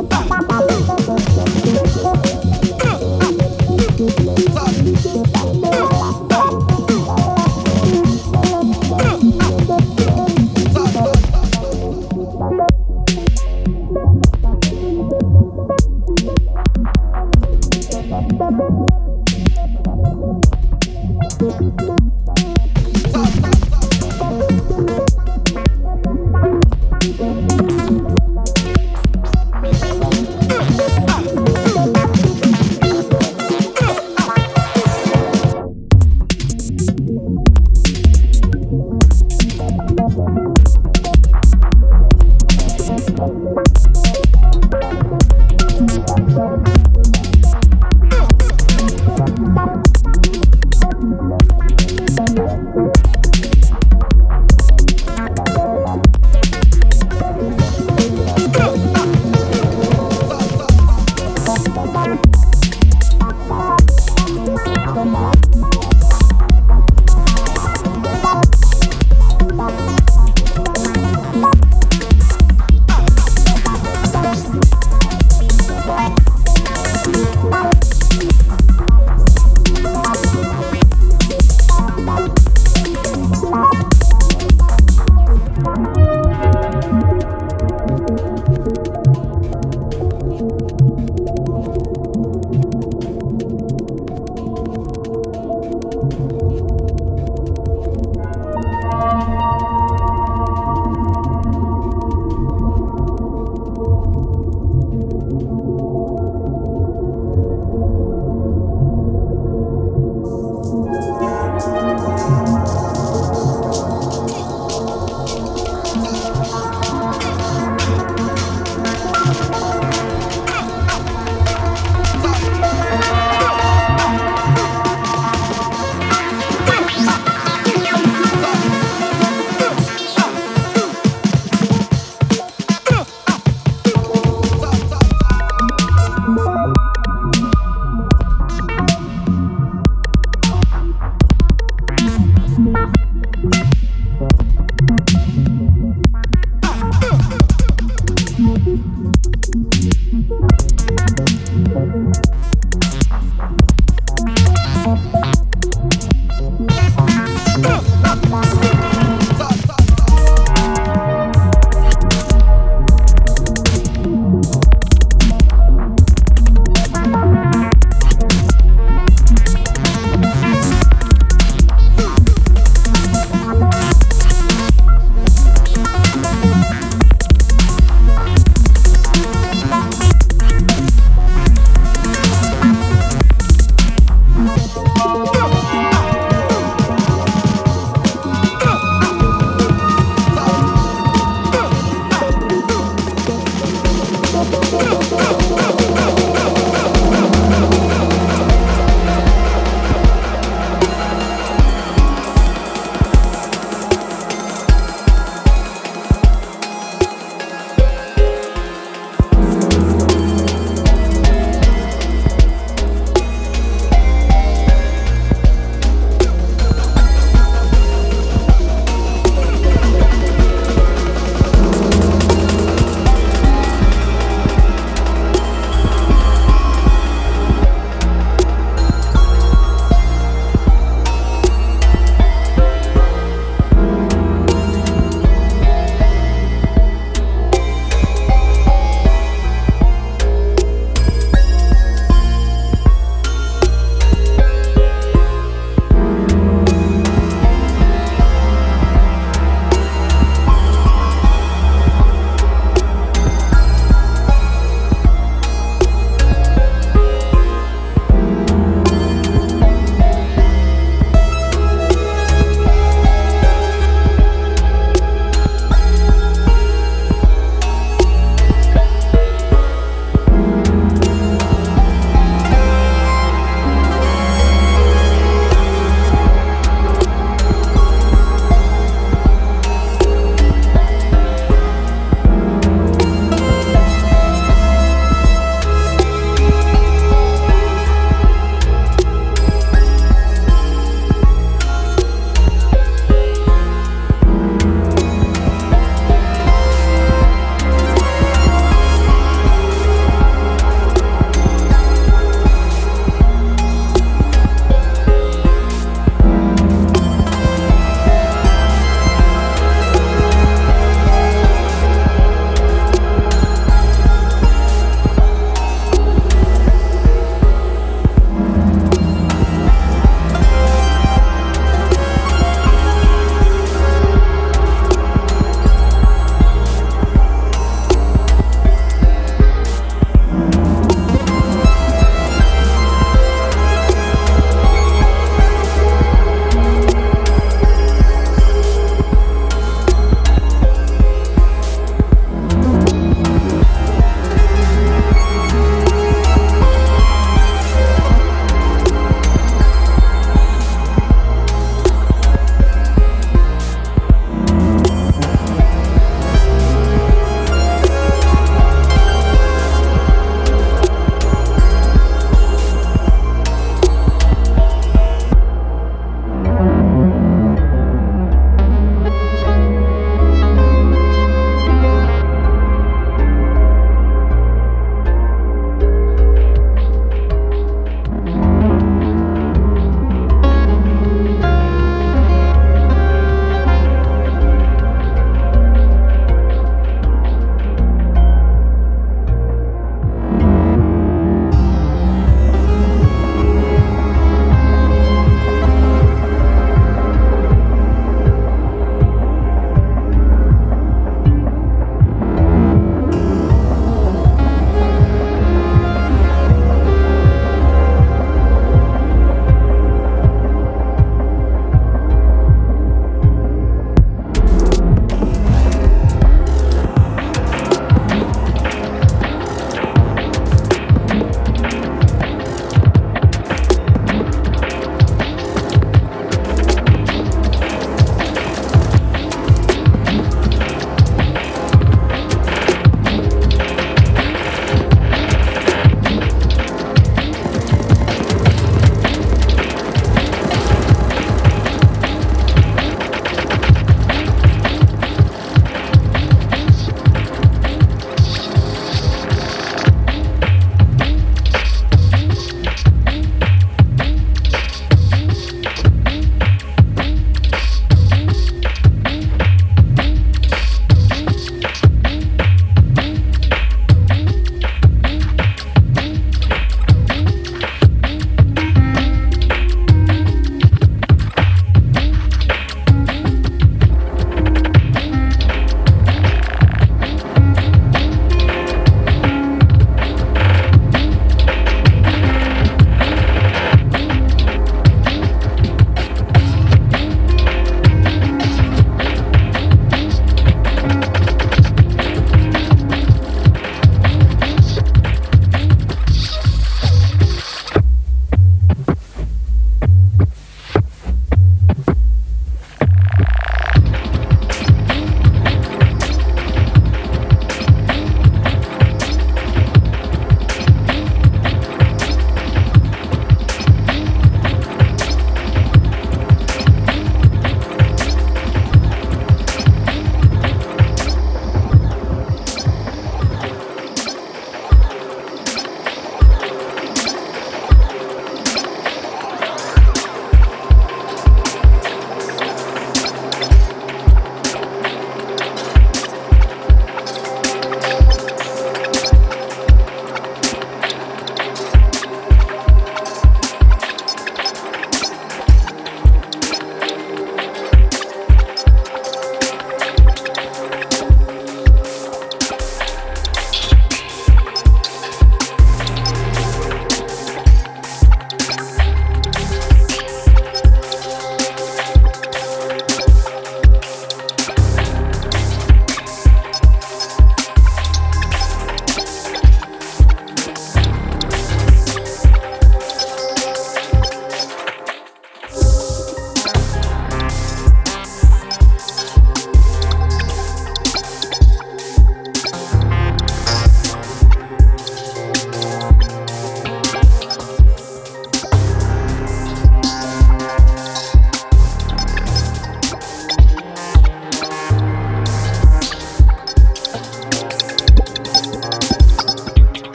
Opa!